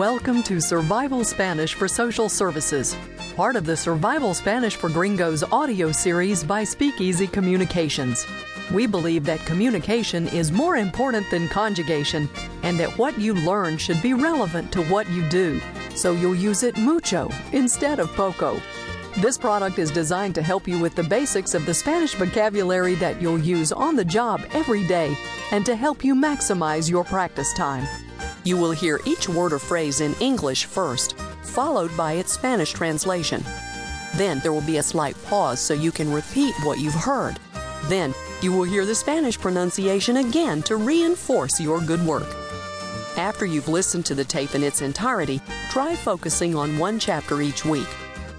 Welcome to Survival Spanish for Social Services, part of the Survival Spanish for Gringos audio series by Speakeasy Communications. We believe that communication is more important than conjugation and that what you learn should be relevant to what you do, so you'll use it mucho instead of poco. This product is designed to help you with the basics of the Spanish vocabulary that you'll use on the job every day and to help you maximize your practice time. You will hear each word or phrase in English first, followed by its Spanish translation. Then there will be a slight pause so you can repeat what you've heard. Then you will hear the Spanish pronunciation again to reinforce your good work. After you've listened to the tape in its entirety, try focusing on one chapter each week.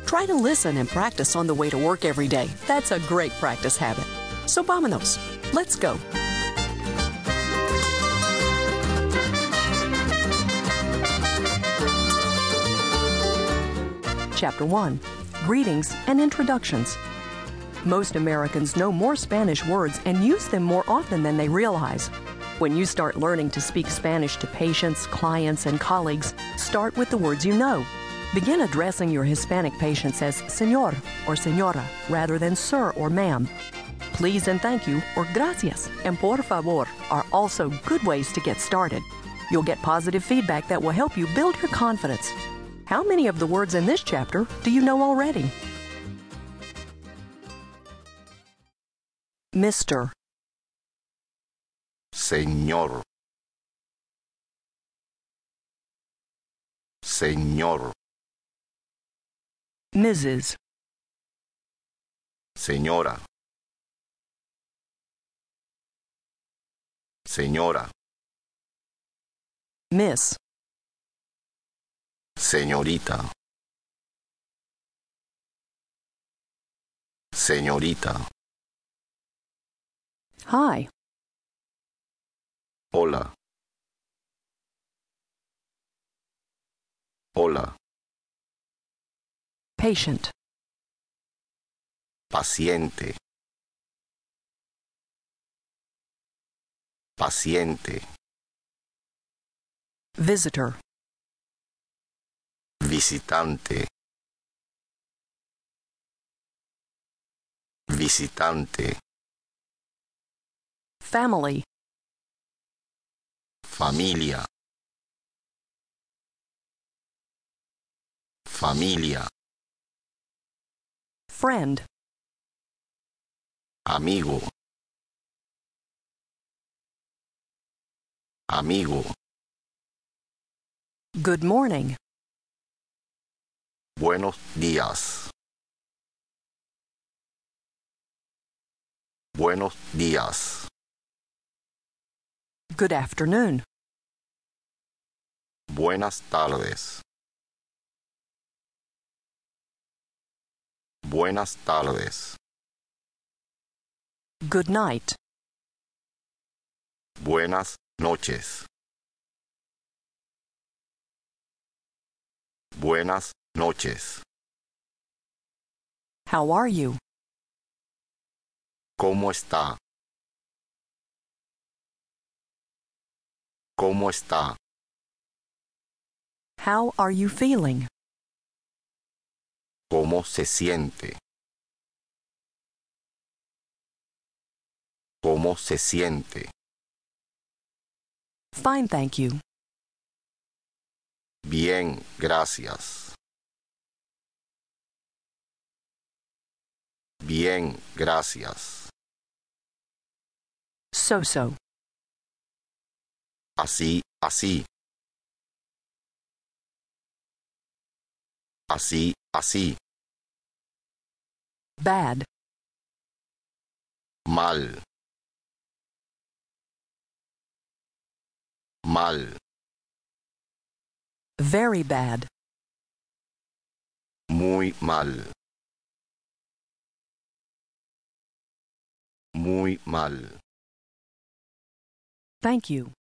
Try to listen and practice on the way to work every day. That's a great practice habit. So, vámonos. Let's go. Chapter 1 Greetings and Introductions. Most Americans know more Spanish words and use them more often than they realize. When you start learning to speak Spanish to patients, clients, and colleagues, start with the words you know. Begin addressing your Hispanic patients as señor or señora rather than sir or ma'am. Please and thank you or gracias and por favor are also good ways to get started. You'll get positive feedback that will help you build your confidence. How many of the words in this chapter do you know already? Mr., Señor. Señor. Mrs., Señora. Señora. Miss, Señorita. Señorita. Hi, Hola. Hola. Patient, Paciente. Paciente. Visitor, Visitante. Visitante. Family, Familia. Familia. Friend, Amigo. Amigo. Good morning, Buenos días. Buenos días. Good afternoon, Buenas tardes. Buenas tardes. Good night, Buenas noches. Buenas noches. How are you? ¿Cómo está? ¿Cómo está? How are you feeling? ¿Cómo se siente? ¿Cómo se siente? Fine, thank you. Bien, gracias. Bien, gracias. So so. Así, así. Así, así. Bad, Mal. Mal. very bad. Muy mal. Muy mal. Thank you.